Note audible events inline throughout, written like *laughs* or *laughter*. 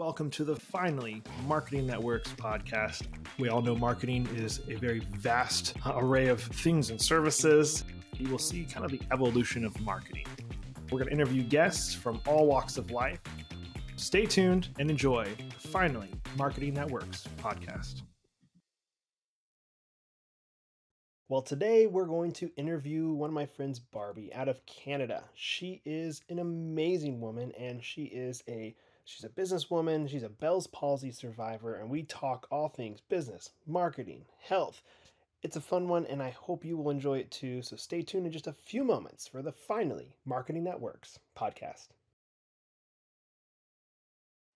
Welcome to the Finally Marketing That Works podcast. We all know marketing is a very vast array of things and services. You will see kind of the evolution of marketing. We're going to interview guests from all walks of life. Stay tuned and enjoy the Finally Marketing That Works podcast. Well, today we're going to interview one of my friends, Barbie, out of Canada. She is an amazing woman and she is a she's a businesswoman, she's a Bell's palsy survivor, and we talk all things business, marketing, health. It's a fun one and I hope you will enjoy it too. So stay tuned in just a few moments for the finally Marketing That Works podcast.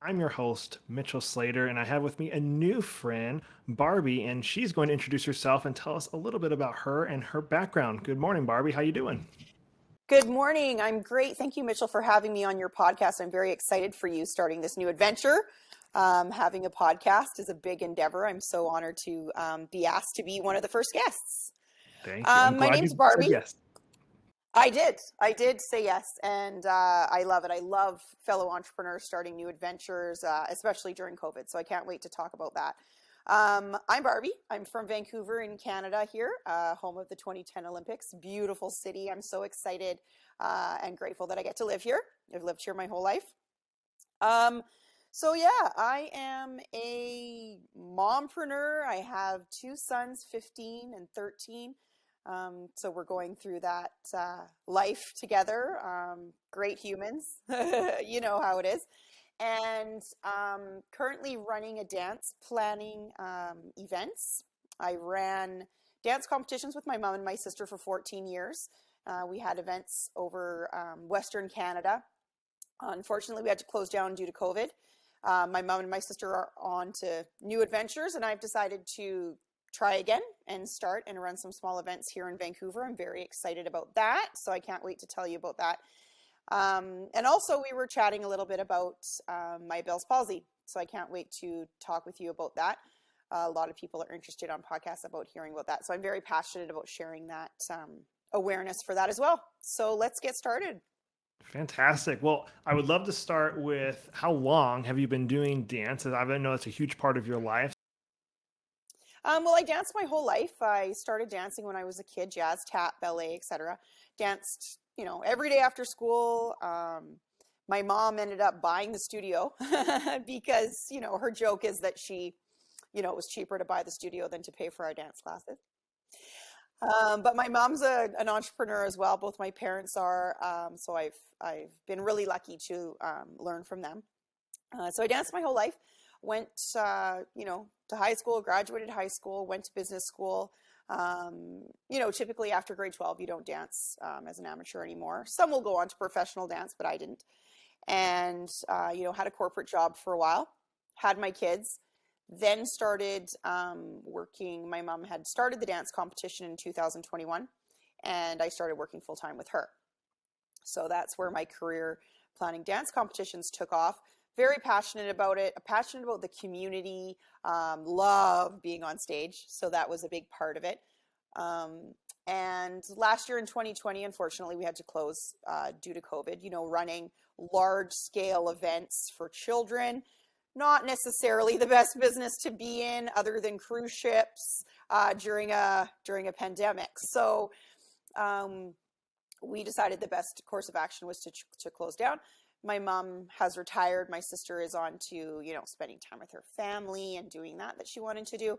I'm your host, Mitchell Slater, and I have with me a new friend, Barbie, and she's going to introduce herself and tell us a little bit about her and her background. Good morning, Barbie. How you doing? Good morning. I'm great. Thank you, Mitchell, for having me on your podcast. I'm very excited for you starting this new adventure. Um, having a podcast is a big endeavor. I'm so honored to um, be asked to be one of the first guests. Thank you. Um, my name's Barbie. Yes. I did. I did say yes, and uh, I love it. I love fellow entrepreneurs starting new adventures, uh, especially during COVID. So I can't wait to talk about that. Um, I'm Barbie. I'm from Vancouver in Canada here, uh, home of the 2010 Olympics. Beautiful city. I'm so excited uh, and grateful that I get to live here. I've lived here my whole life. Um, so yeah, I am a mompreneur. I have two sons, 15 and 13. Um, so we're going through that uh, life together. Um, great humans, *laughs* you know how it is. And um, currently running a dance planning um, events. I ran dance competitions with my mom and my sister for 14 years. Uh, we had events over um, Western Canada. Unfortunately, we had to close down due to COVID. Uh, my mom and my sister are on to new adventures, and I've decided to try again and start and run some small events here in Vancouver. I'm very excited about that. So I can't wait to tell you about that. Um, and also, we were chatting a little bit about um, my Bell's palsy. So I can't wait to talk with you about that. Uh, a lot of people are interested on podcasts about hearing about that. So I'm very passionate about sharing that um, awareness for that as well. So let's get started. Fantastic. Well, I would love to start with how long have you been doing dance? I know it's a huge part of your life. Um, well, I danced my whole life. I started dancing when I was a kid, jazz, tap, ballet, etc. Danced, you know, every day after school. Um, my mom ended up buying the studio *laughs* because, you know, her joke is that she, you know, it was cheaper to buy the studio than to pay for our dance classes. Um, but my mom's a, an entrepreneur as well. Both my parents are, um, so I've I've been really lucky to um, learn from them. Uh, so I danced my whole life went, uh, you know, to high school, graduated high school, went to business school. Um, you know, typically after grade 12, you don't dance um, as an amateur anymore. Some will go on to professional dance, but I didn't. And, uh, you know, had a corporate job for a while, had my kids, then started um, working. My mom had started the dance competition in 2021, and I started working full time with her. So that's where my career planning dance competitions took off very passionate about it, passionate about the community, um, love being on stage. So that was a big part of it. Um, and last year in 2020, unfortunately, we had to close uh, due to COVID, you know, running large scale events for children. Not necessarily the best business to be in, other than cruise ships uh, during a during a pandemic. So um, we decided the best course of action was to to close down my mom has retired my sister is on to you know spending time with her family and doing that that she wanted to do.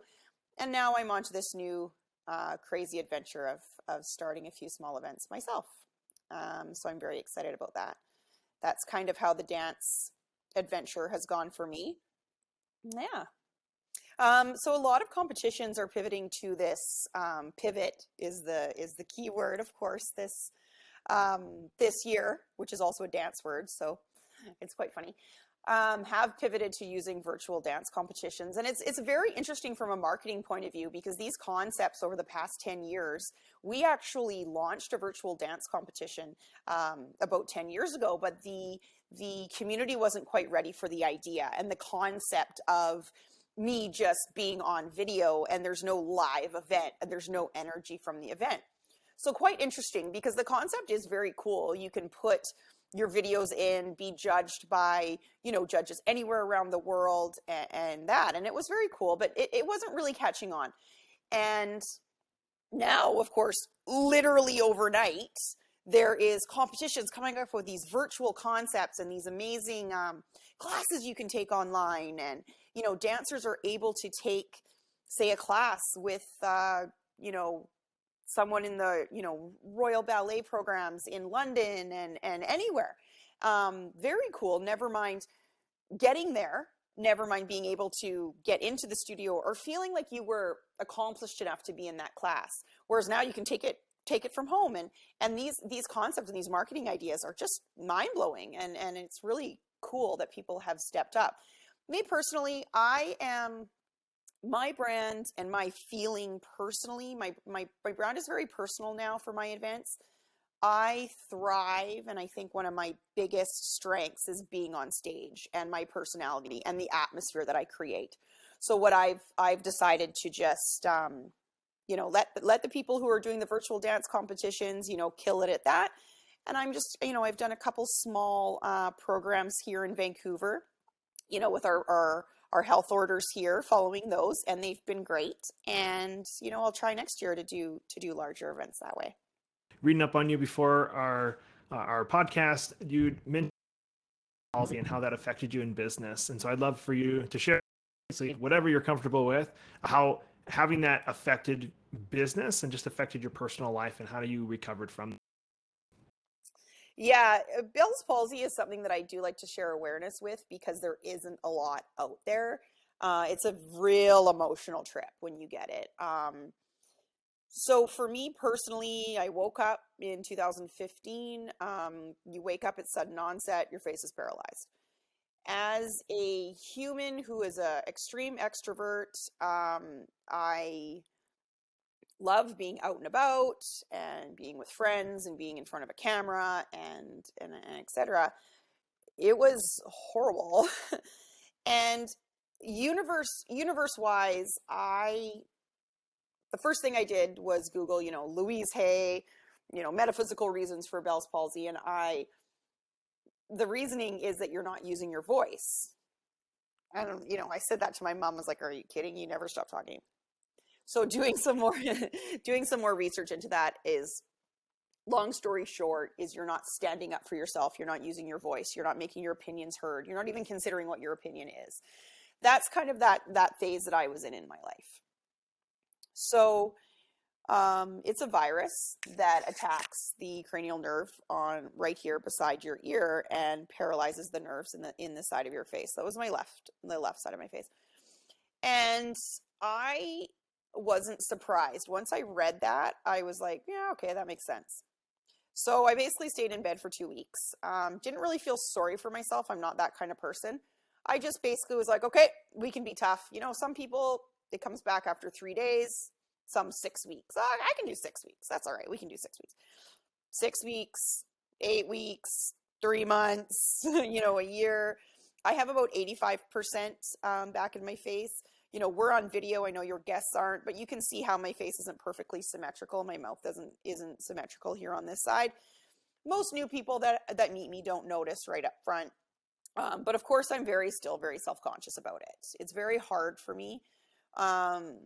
And now i'm on to this new uh, crazy adventure of of starting a few small events myself. Um, so i'm very excited about that. That's kind of how the dance adventure has gone for me. Yeah. Um, so a lot of competitions are pivoting to this. Um, pivot is the is the key word of course this um, this year, which is also a dance word, so it's quite funny, um, have pivoted to using virtual dance competitions. And it's, it's very interesting from a marketing point of view because these concepts over the past 10 years, we actually launched a virtual dance competition um, about 10 years ago, but the, the community wasn't quite ready for the idea and the concept of me just being on video and there's no live event and there's no energy from the event. So quite interesting because the concept is very cool. You can put your videos in, be judged by, you know, judges anywhere around the world and, and that. And it was very cool, but it, it wasn't really catching on. And now, of course, literally overnight, there is competitions coming up with these virtual concepts and these amazing um, classes you can take online and you know dancers are able to take say a class with uh, you know someone in the you know royal ballet programs in london and and anywhere. Um, very cool. Never mind getting there. Never mind being able to get into the studio or feeling like you were accomplished enough to be in that class. Whereas now you can take it take it from home. And and these these concepts and these marketing ideas are just mind-blowing. And and it's really cool that people have stepped up. Me personally i am my brand and my feeling personally my my my brand is very personal now for my events I thrive, and I think one of my biggest strengths is being on stage and my personality and the atmosphere that I create. So what I've I've decided to just um, you know let let the people who are doing the virtual dance competitions you know kill it at that, and I'm just you know I've done a couple small uh, programs here in Vancouver, you know with our, our our health orders here following those and they've been great and you know i'll try next year to do to do larger events that way reading up on you before our uh, our podcast, you mentioned palsy and how that affected you in business. And so I'd love for you to share whatever you're comfortable with, how having that affected business and just affected your personal life and how you recovered from yeah, uh, Bell's palsy is something that I do like to share awareness with because there isn't a lot out there. Uh, it's a real emotional trip when you get it. Um, so for me personally, I woke up in 2015. Um, you wake up at sudden onset, your face is paralyzed. As a human who is an extreme extrovert, um, I love being out and about and being with friends and being in front of a camera and and, and etc. It was horrible, *laughs* and universe universe wise, I the first thing I did was Google, you know, Louise Hay, you know, metaphysical reasons for Bell's palsy. And I, the reasoning is that you're not using your voice. And, you know, I said that to my mom, I was like, are you kidding? You never stop talking. So doing *laughs* some more, doing some more research into that is long story short is you're not standing up for yourself. You're not using your voice. You're not making your opinions heard. You're not even considering what your opinion is. That's kind of that, that phase that I was in in my life. So um, it's a virus that attacks the cranial nerve on right here beside your ear and paralyzes the nerves in the in the side of your face. That was my left, the left side of my face. And I wasn't surprised. Once I read that, I was like, yeah, okay, that makes sense. So I basically stayed in bed for two weeks. Um, didn't really feel sorry for myself. I'm not that kind of person. I just basically was like, okay, we can be tough. You know, some people it comes back after three days, some six weeks. Uh, I can do six weeks. That's all right. We can do six weeks. Six weeks, eight weeks, three months, *laughs* you know, a year. I have about 85% um, back in my face. You know, we're on video. I know your guests aren't, but you can see how my face isn't perfectly symmetrical. My mouth doesn't isn't symmetrical here on this side. Most new people that that meet me don't notice right up front. Um, but of course, I'm very still very self conscious about it. It's very hard for me um,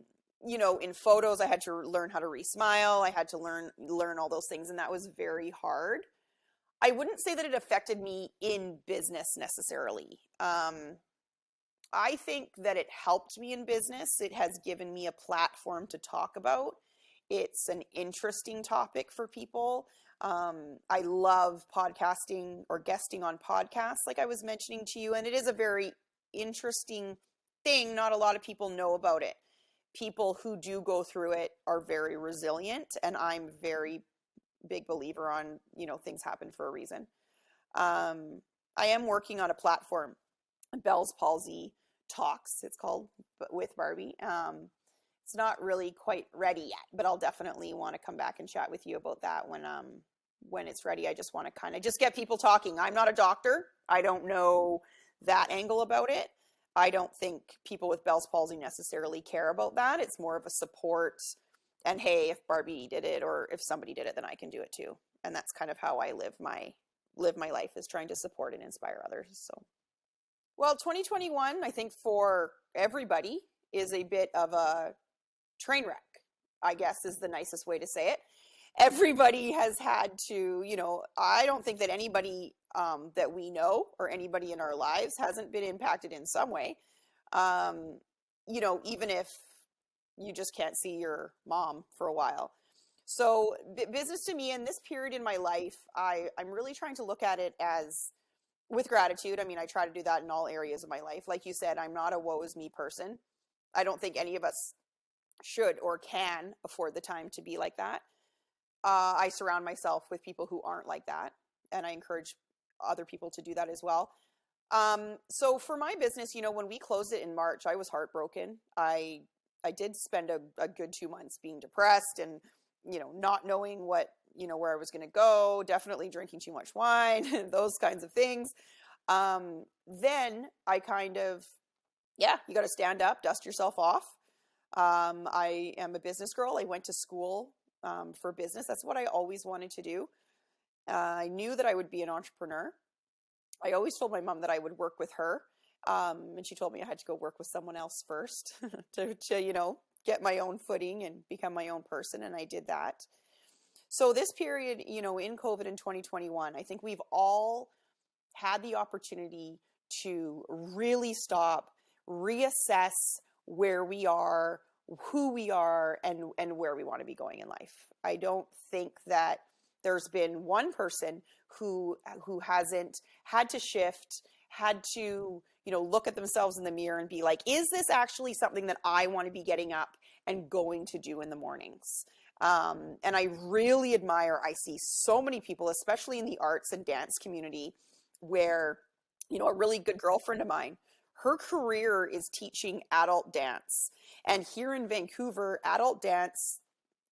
you know, in photos, I had to learn how to re-smile. I had to learn learn all those things, and that was very hard. I wouldn't say that it affected me in business necessarily. Um, I think that it helped me in business. It has given me a platform to talk about. It's an interesting topic for people. Um, I love podcasting or guesting on podcasts, like I was mentioning to you, and it is a very interesting thing not a lot of people know about it people who do go through it are very resilient and i'm very big believer on you know things happen for a reason um, i am working on a platform bell's palsy talks it's called with barbie um, it's not really quite ready yet but i'll definitely want to come back and chat with you about that when um when it's ready i just want to kind of just get people talking i'm not a doctor i don't know that angle about it I don't think people with Bell's palsy necessarily care about that. It's more of a support and hey, if Barbie did it or if somebody did it, then I can do it too. And that's kind of how I live my live my life is trying to support and inspire others. So, well, 2021, I think for everybody is a bit of a train wreck, I guess is the nicest way to say it. Everybody has had to, you know, I don't think that anybody um, that we know or anybody in our lives hasn't been impacted in some way. Um, you know, even if you just can't see your mom for a while. So, business to me in this period in my life, I, I'm really trying to look at it as with gratitude. I mean, I try to do that in all areas of my life. Like you said, I'm not a woe is me person. I don't think any of us should or can afford the time to be like that. Uh, I surround myself with people who aren't like that, and I encourage other people to do that as well. Um, so for my business, you know, when we closed it in March, I was heartbroken. I I did spend a, a good two months being depressed and you know not knowing what you know where I was going to go. Definitely drinking too much wine, and *laughs* those kinds of things. Um, then I kind of yeah, you got to stand up, dust yourself off. Um, I am a business girl. I went to school um, for business. That's what I always wanted to do. Uh, I knew that I would be an entrepreneur. I always told my mom that I would work with her. Um, and she told me I had to go work with someone else first *laughs* to, to, you know, get my own footing and become my own person. And I did that. So this period, you know, in COVID in 2021, I think we've all had the opportunity to really stop, reassess where we are, who we are, and and where we want to be going in life. I don't think that there's been one person who who hasn't had to shift, had to you know look at themselves in the mirror and be like, is this actually something that I want to be getting up and going to do in the mornings? Um, and I really admire. I see so many people, especially in the arts and dance community, where you know a really good girlfriend of mine her career is teaching adult dance and here in vancouver adult dance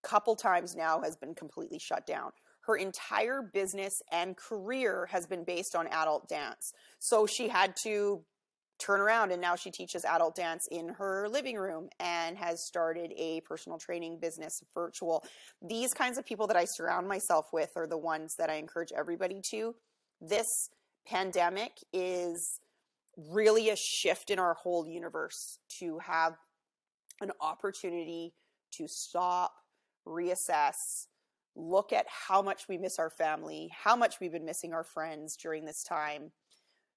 couple times now has been completely shut down her entire business and career has been based on adult dance. So she had to turn around and now she teaches adult dance in her living room and has started a personal training business virtual. These kinds of people that I surround myself with are the ones that I encourage everybody to. This pandemic is really a shift in our whole universe to have an opportunity to stop, reassess, look at how much we miss our family, how much we've been missing our friends during this time.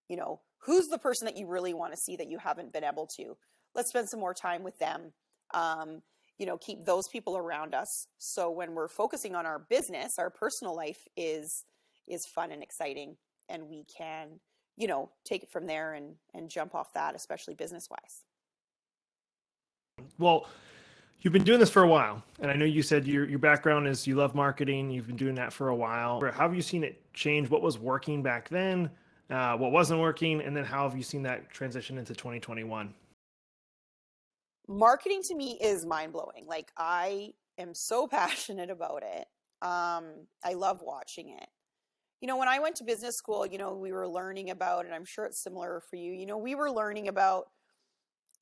You know, who's the person that you really want to see that you haven't been able to? Let's spend some more time with them. Um, you know, keep those people around us. So when we're focusing on our business, our personal life is is fun and exciting, and we can, you know, take it from there and and jump off that, especially business wise. Well, You've been doing this for a while, and I know you said your your background is you love marketing. You've been doing that for a while. How have you seen it change? What was working back then? Uh, what wasn't working, and then how have you seen that transition into 2021? Marketing to me is mind blowing. Like I am so *laughs* passionate about it. Um, I love watching it. You know, when I went to business school, you know, we were learning about, and I'm sure it's similar for you. You know, we were learning about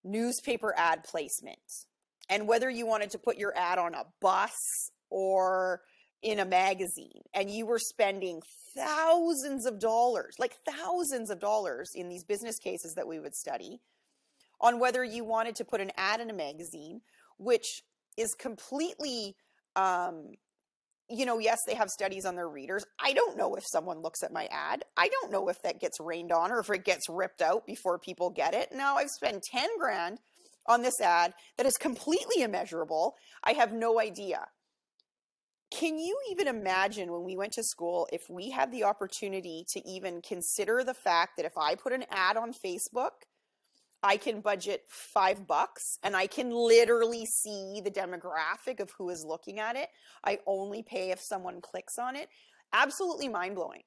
newspaper ad placement and whether you wanted to put your ad on a bus or in a magazine and you were spending thousands of dollars like thousands of dollars in these business cases that we would study on whether you wanted to put an ad in a magazine which is completely um, you know yes they have studies on their readers i don't know if someone looks at my ad i don't know if that gets rained on or if it gets ripped out before people get it now i've spent 10 grand on this ad that is completely immeasurable. I have no idea. Can you even imagine when we went to school if we had the opportunity to even consider the fact that if I put an ad on Facebook, I can budget five bucks and I can literally see the demographic of who is looking at it. I only pay if someone clicks on it. Absolutely mind blowing.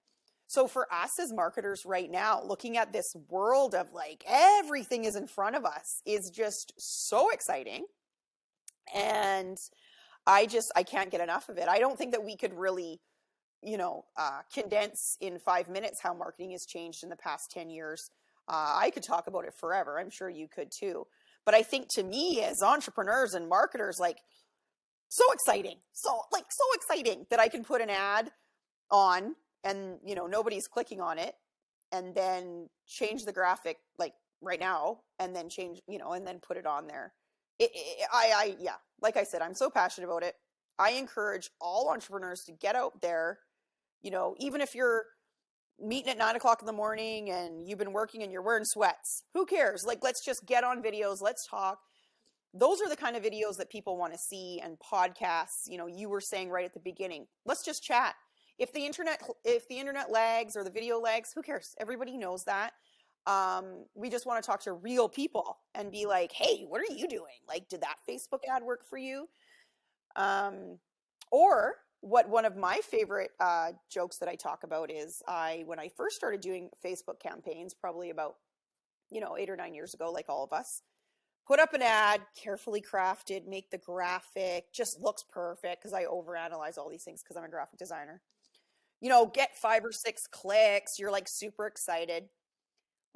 So for us as marketers right now, looking at this world of like everything is in front of us is just so exciting. And I just I can't get enough of it. I don't think that we could really, you know, uh, condense in five minutes how marketing has changed in the past ten years. Uh, I could talk about it forever. I'm sure you could too. But I think to me, as entrepreneurs and marketers, like so exciting, so like so exciting that I can put an ad on and you know nobody's clicking on it and then change the graphic like right now and then change you know and then put it on there it, it, i i yeah like i said i'm so passionate about it. I encourage all entrepreneurs to get out there you know even if you're meeting at nine o'clock in the morning and you've been working and you're wearing sweats who cares? Like let's just get on videos let's talk. Those are the kind of videos that people want to see and podcasts you know you were saying right at the beginning. Let's just chat. If the internet if the internet lags or the video lags who cares? Everybody knows that um, we just want to talk to real people and be like hey what are you doing like did that facebook ad work for you um, or what one of my favorite uh, jokes that i talk about is i when i first started doing facebook campaigns probably about you know eight or nine years ago like all of us put up an ad, carefully crafted, make the graphic just looks perfect because I overanalyze all these things because I'm a graphic designer. You know, get five or six clicks, you're like super excited.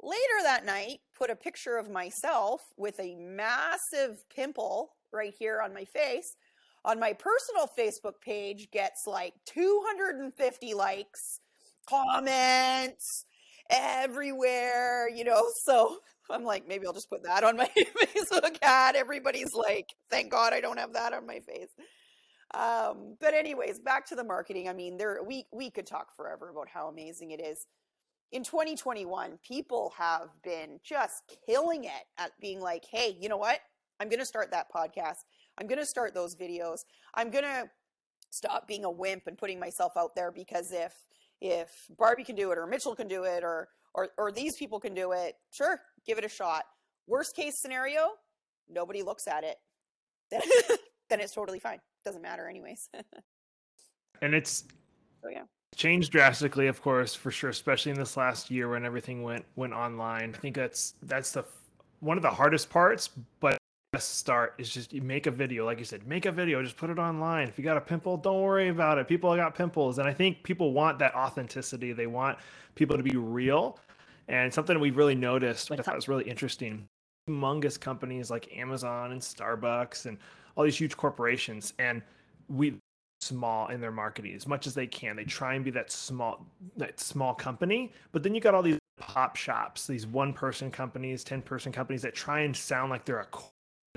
Later that night, put a picture of myself with a massive pimple right here on my face. On my personal Facebook page, gets like 250 likes, comments everywhere, you know. *laughs* So I'm like, maybe I'll just put that on my *laughs* Facebook ad. Everybody's like, thank God I don't have that on my face. Um, but anyways, back to the marketing. I mean, there we we could talk forever about how amazing it is. In 2021, people have been just killing it at being like, hey, you know what? I'm going to start that podcast. I'm going to start those videos. I'm going to stop being a wimp and putting myself out there because if if Barbie can do it or Mitchell can do it or or or these people can do it, sure, give it a shot. Worst case scenario, nobody looks at it. Then, *laughs* then it's totally fine. Doesn't matter anyways. *laughs* and it's oh yeah changed drastically of course for sure especially in this last year when everything went went online. I think that's that's the one of the hardest parts but start is just you make a video like you said make a video just put it online. If you got a pimple don't worry about it. People got pimples and i think people want that authenticity. They want people to be real and something we've really noticed, which I thought was really interesting, humongous companies like Amazon and Starbucks and all these huge corporations, and we small in their marketing as much as they can. They try and be that small that small company, but then you got all these pop shops, these one person companies, 10 person companies that try and sound like they're a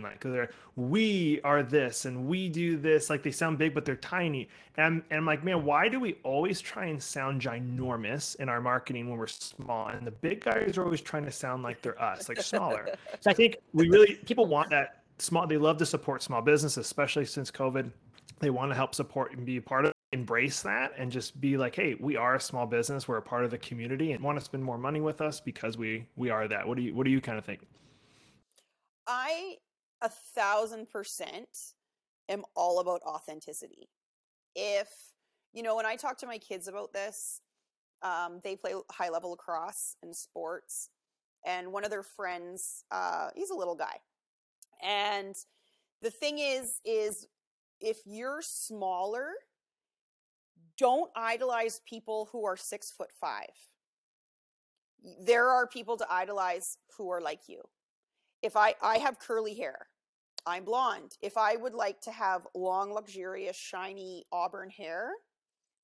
like they're we are this and we do this like they sound big but they're tiny. And, and i'm like man why do we always try and sound ginormous in our marketing when we're small? And the big guys are always trying to sound like they're us like smaller. So i think we really people want that small they love to support small business especially since covid they want to help support and be a part of embrace that and just be like hey we are a small business we're a part of the community and want to spend more money with us because we we are that what do you what do you kind of think I a thousand percent am all about authenticity. If, you know, when I talk to my kids about this, um, they play high level lacrosse and sports, and one of their friends, uh, he's a little guy. And the thing is, is if you're smaller, don't idolize people who are six foot five. There are people to idolize who are like you if I I have curly hair, I'm blonde. If I would like to have long, luxurious, shiny auburn hair,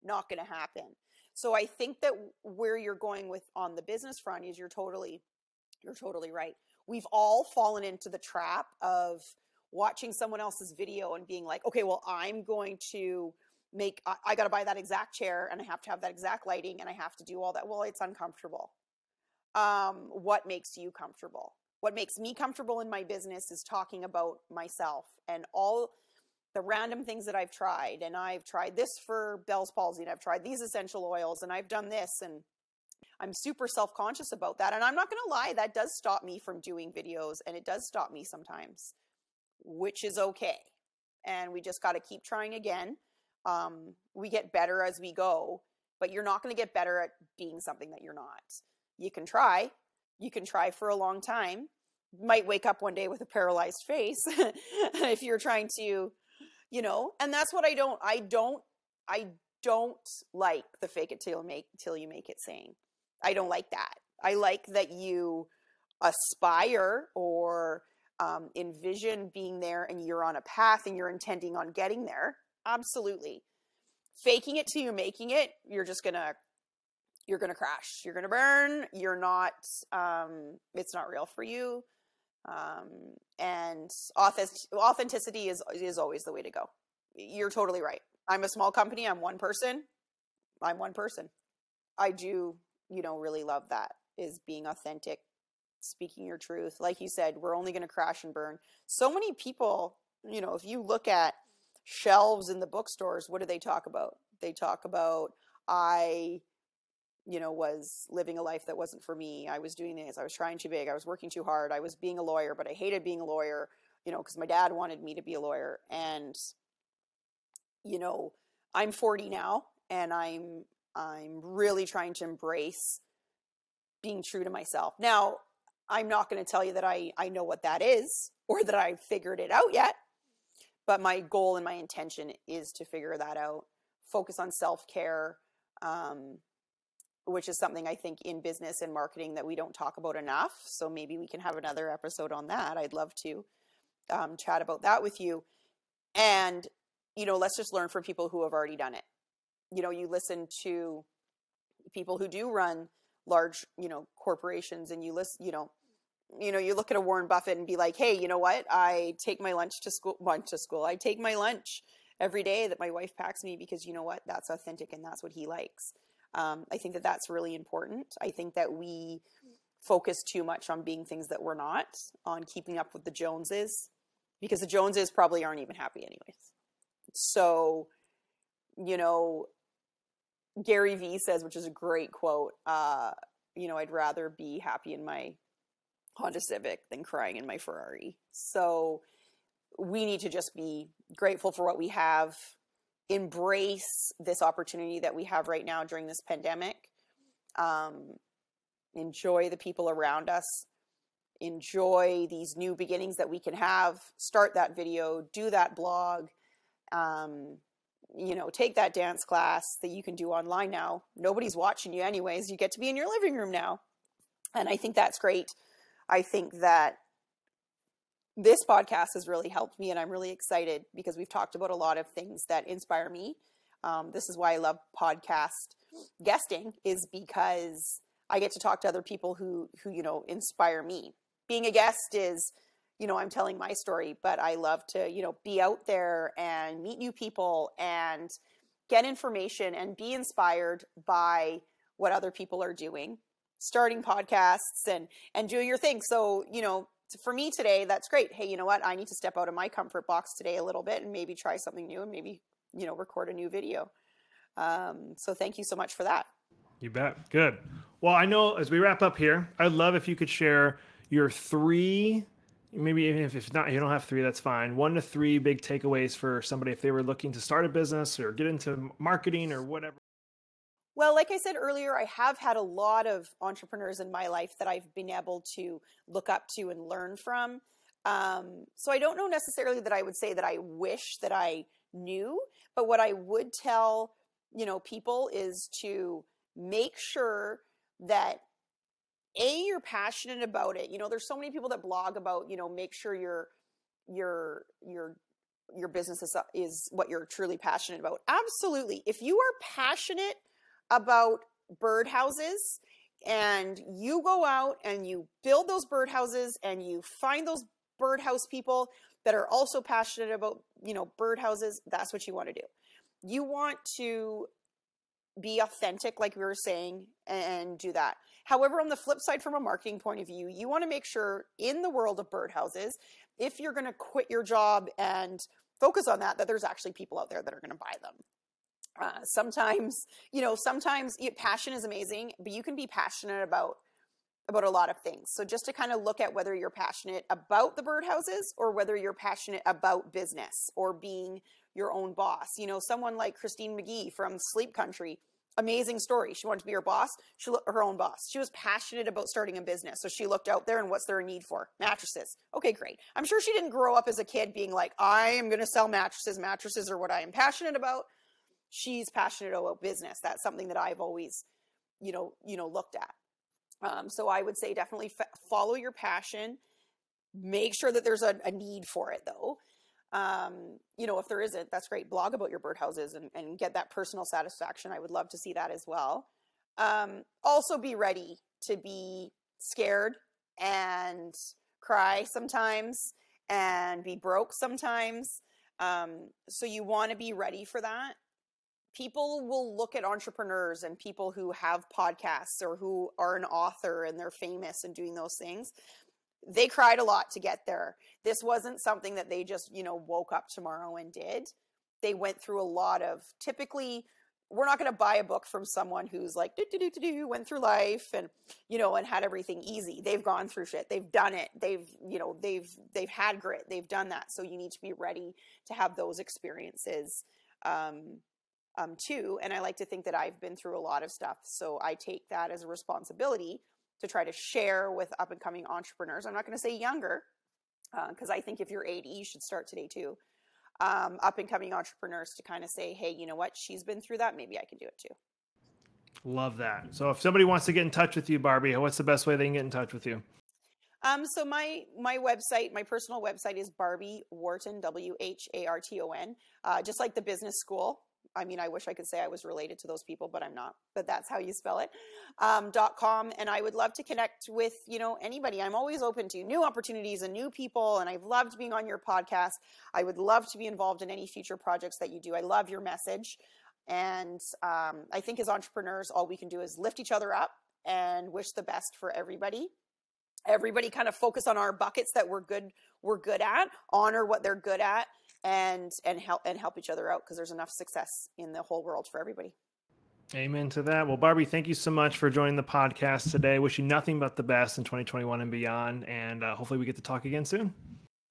not going to happen. So I think that where you're going with on the business front is you're totally you're totally right. We've all fallen into the trap of watching someone else's video and being like, okay, well, I'm going to make I, I got to buy that exact chair and I have to have that exact lighting and I have to do all that. Well, it's uncomfortable. Um, what makes you comfortable? what makes me comfortable in my business is talking about myself and all the random things that I've tried. And I've tried this for Bell's palsy, and I've tried these essential oils, and I've done this, and I'm super self conscious about that. And I'm not going to lie, that does stop me from doing videos, and it does stop me sometimes, which is okay. And we just got to keep trying again. Um, we get better as we go, but you're not going to get better at being something that you're not. You can try, you can try for a long time, might wake up one day with a paralyzed face *laughs* if you're trying to you know and that's what i don't i don't i don't like the fake it till you make till you make it saying i don't like that i like that you aspire or um, envision being there and you're on a path and you're intending on getting there absolutely faking it till you're making it you're just gonna you're to crash. You're to burn. You're not, um, it's not real for you. Um, and authentic- authenticity is, is always the way to go. You're totally right. I'm a small company. I'm one person. I'm one person. I do, you know, really love that is being authentic, speaking your truth. Like you said, we're only going to crash and burn. So many people, you know, if you look at shelves in the bookstores, what do they talk about? They talk about, I, you know, was living a life that wasn't for me. I was doing this. I was trying too big. I was working too hard. I was being a lawyer, but I hated being a lawyer, you know, because my dad wanted me to be a lawyer. And, you know, I'm 40 now and I'm I'm really trying to embrace being true to myself. Now, I'm not going to tell you that I I know what that is or that I've figured it out yet, but my goal and my intention is to figure that out. Focus on self-care um, which is something I think in business and marketing that we don't talk about enough. So maybe we can have another episode on that. I'd love to um, chat about that with you. And, you know, let's just learn from people who have already done it. You know, you listen to people who do run large, you know, corporations and you listen, you know, you know, you look at a Warren Buffett and be like, hey, you know what? I take my lunch to school, lunch to school. I take my lunch every day that my wife packs me because you know what? That's authentic and that's what he likes. Um, I think that that's really important. I think that we focus too much on being things that we're not, on keeping up with the Joneses, because the Joneses probably aren't even happy anyways. So, you know, Gary Vee says, which is a great quote, uh, you know, I'd rather be happy in my Honda Civic than crying in my Ferrari. So we need to just be grateful for what we have, embrace this opportunity that we have right now during this pandemic. Um, enjoy the people around us. Enjoy these new beginnings that we can have. Start that video, do that blog. Um, you know, take that dance class that you can do online now. Nobody's watching you, anyways. You get to be in your living room now. And I think that's great. I think that this podcast has really helped me, and I'm really excited because we've talked about a lot of things that inspire me. Um, this is why I love podcast guesting, is because I get to talk to other people who who you know inspire me. Being a guest is, you know, I'm telling my story, but I love to you know be out there and meet new people and get information and be inspired by what other people are doing starting podcasts and and doing your thing so you know for me today, that's great. Hey, you know what? I need to step out of my comfort box today a little bit and maybe try something new and maybe, you know, record a new video. Um, so thank you so much for that. You bet. Good. Well, I know as we wrap up here, I'd love if you could share your three, maybe even if, if not, you don't have three, that's fine. One to three big takeaways for somebody if they were looking to start a business or get into marketing or whatever. Well, like I said earlier, I have had a lot of entrepreneurs in my life that I've been able to look up to and learn from. Um, so I don't know necessarily that I would say that I wish that I knew, but what I would tell, you know, people is to make sure that a you're passionate about it. You know, there's so many people that blog about, you know, make sure your your your your business is, uh, is what you're truly passionate about. Absolutely. If you are passionate about birdhouses and you go out and you build those birdhouses and you find those birdhouse people that are also passionate about you know birdhouses that's what you want to do you want to be authentic like we were saying and do that however on the flip side from a marketing point of view you want to make sure in the world of birdhouses if you're going to quit your job and focus on that that there's actually people out there that are going to buy them uh, sometimes, you know, sometimes passion is amazing, but you can be passionate about about a lot of things. So just to kind of look at whether you're passionate about the birdhouses or whether you're passionate about business or being your own boss. You know, someone like Christine Magee from Sleep Country, amazing story. She wanted to be her boss, she her own boss. She was passionate about starting a business. So she looked out there and what's there a need for? Mattresses. Okay, great. I'm sure she didn't grow up as a kid being like, I am going to sell mattresses. Mattresses are what I am passionate about she's passionate about business. That's something that I've always, you know, you know, looked at. Um, so I would say definitely f- follow your passion. Make sure that there's a, a need for it, though. Um, you know, if there isn't, that's great. Blog about your birdhouses and, and get that personal satisfaction. I would love to see that as well. Um, also, be ready to be scared and cry sometimes and be broke sometimes. Um, so, you want to be ready for that. People will look at entrepreneurs and people who have podcasts or who are an author and they're famous and doing those things they cried a lot to get there. This wasn't something that they just, you know, woke up tomorrow and did. They went through a lot of typically we're not going to buy a book from someone who's like do do do do went through life and you know and had everything easy. They've gone through shit. They've done it. They've you know they've they've had grit. They've done that. So you need to be ready to have those experiences um, um, too. And I like to think that I've been through a lot of stuff. So I take that as a responsibility to try to share with up and coming entrepreneurs. I'm not going to say younger, because uh, I think if you're 80, you should start today too. Um, up and coming entrepreneurs to kind of say, hey, you know what? She's been through that. Maybe I can do it too. Love that. So if somebody wants to get in touch with you, Barbie, what's the best way they can get in touch with you? Um, so my my website, my personal website is Barbie Wharton, W H A R T O N, uh, just like the business school. I mean, I wish I could say I was related to those people, but I'm not. But that's how you spell it. Um, com, and I would love to connect with you know anybody. I'm always open to new opportunities and new people, and I've loved being on your podcast. I would love to be involved in any future projects that you do. I love your message, and um, I think as entrepreneurs, all we can do is lift each other up and wish the best for everybody everybody kind of focus on our buckets that we're good we're good at honor what they're good at and and help and help each other out because there's enough success in the whole world for everybody. Amen to that. Well, Barbie, thank you so much for joining the podcast today. Wish you nothing but the best in 2021 and beyond, and uh, hopefully we get to talk again soon.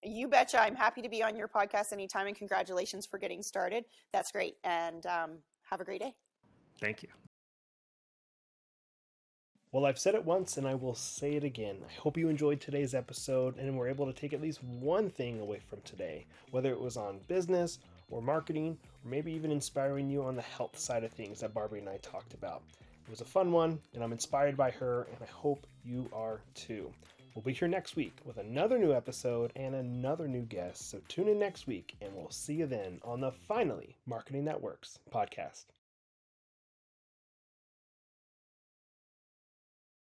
You betcha. I'm happy to be on your podcast anytime, and congratulations for getting started. That's great, and um, have a great day. Thank you. Well, I've said it once and I will say it again. I hope you enjoyed today's episode and were able to take at least one thing away from today, whether it was on business or marketing, or maybe even inspiring you on the health side of things that Barbie and I talked about. It was a fun one, and I'm inspired by her, and I hope you are too. We'll be here next week with another new episode and another new guest, so tune in next week, and we'll see you then on the Finally Marketing That Works podcast.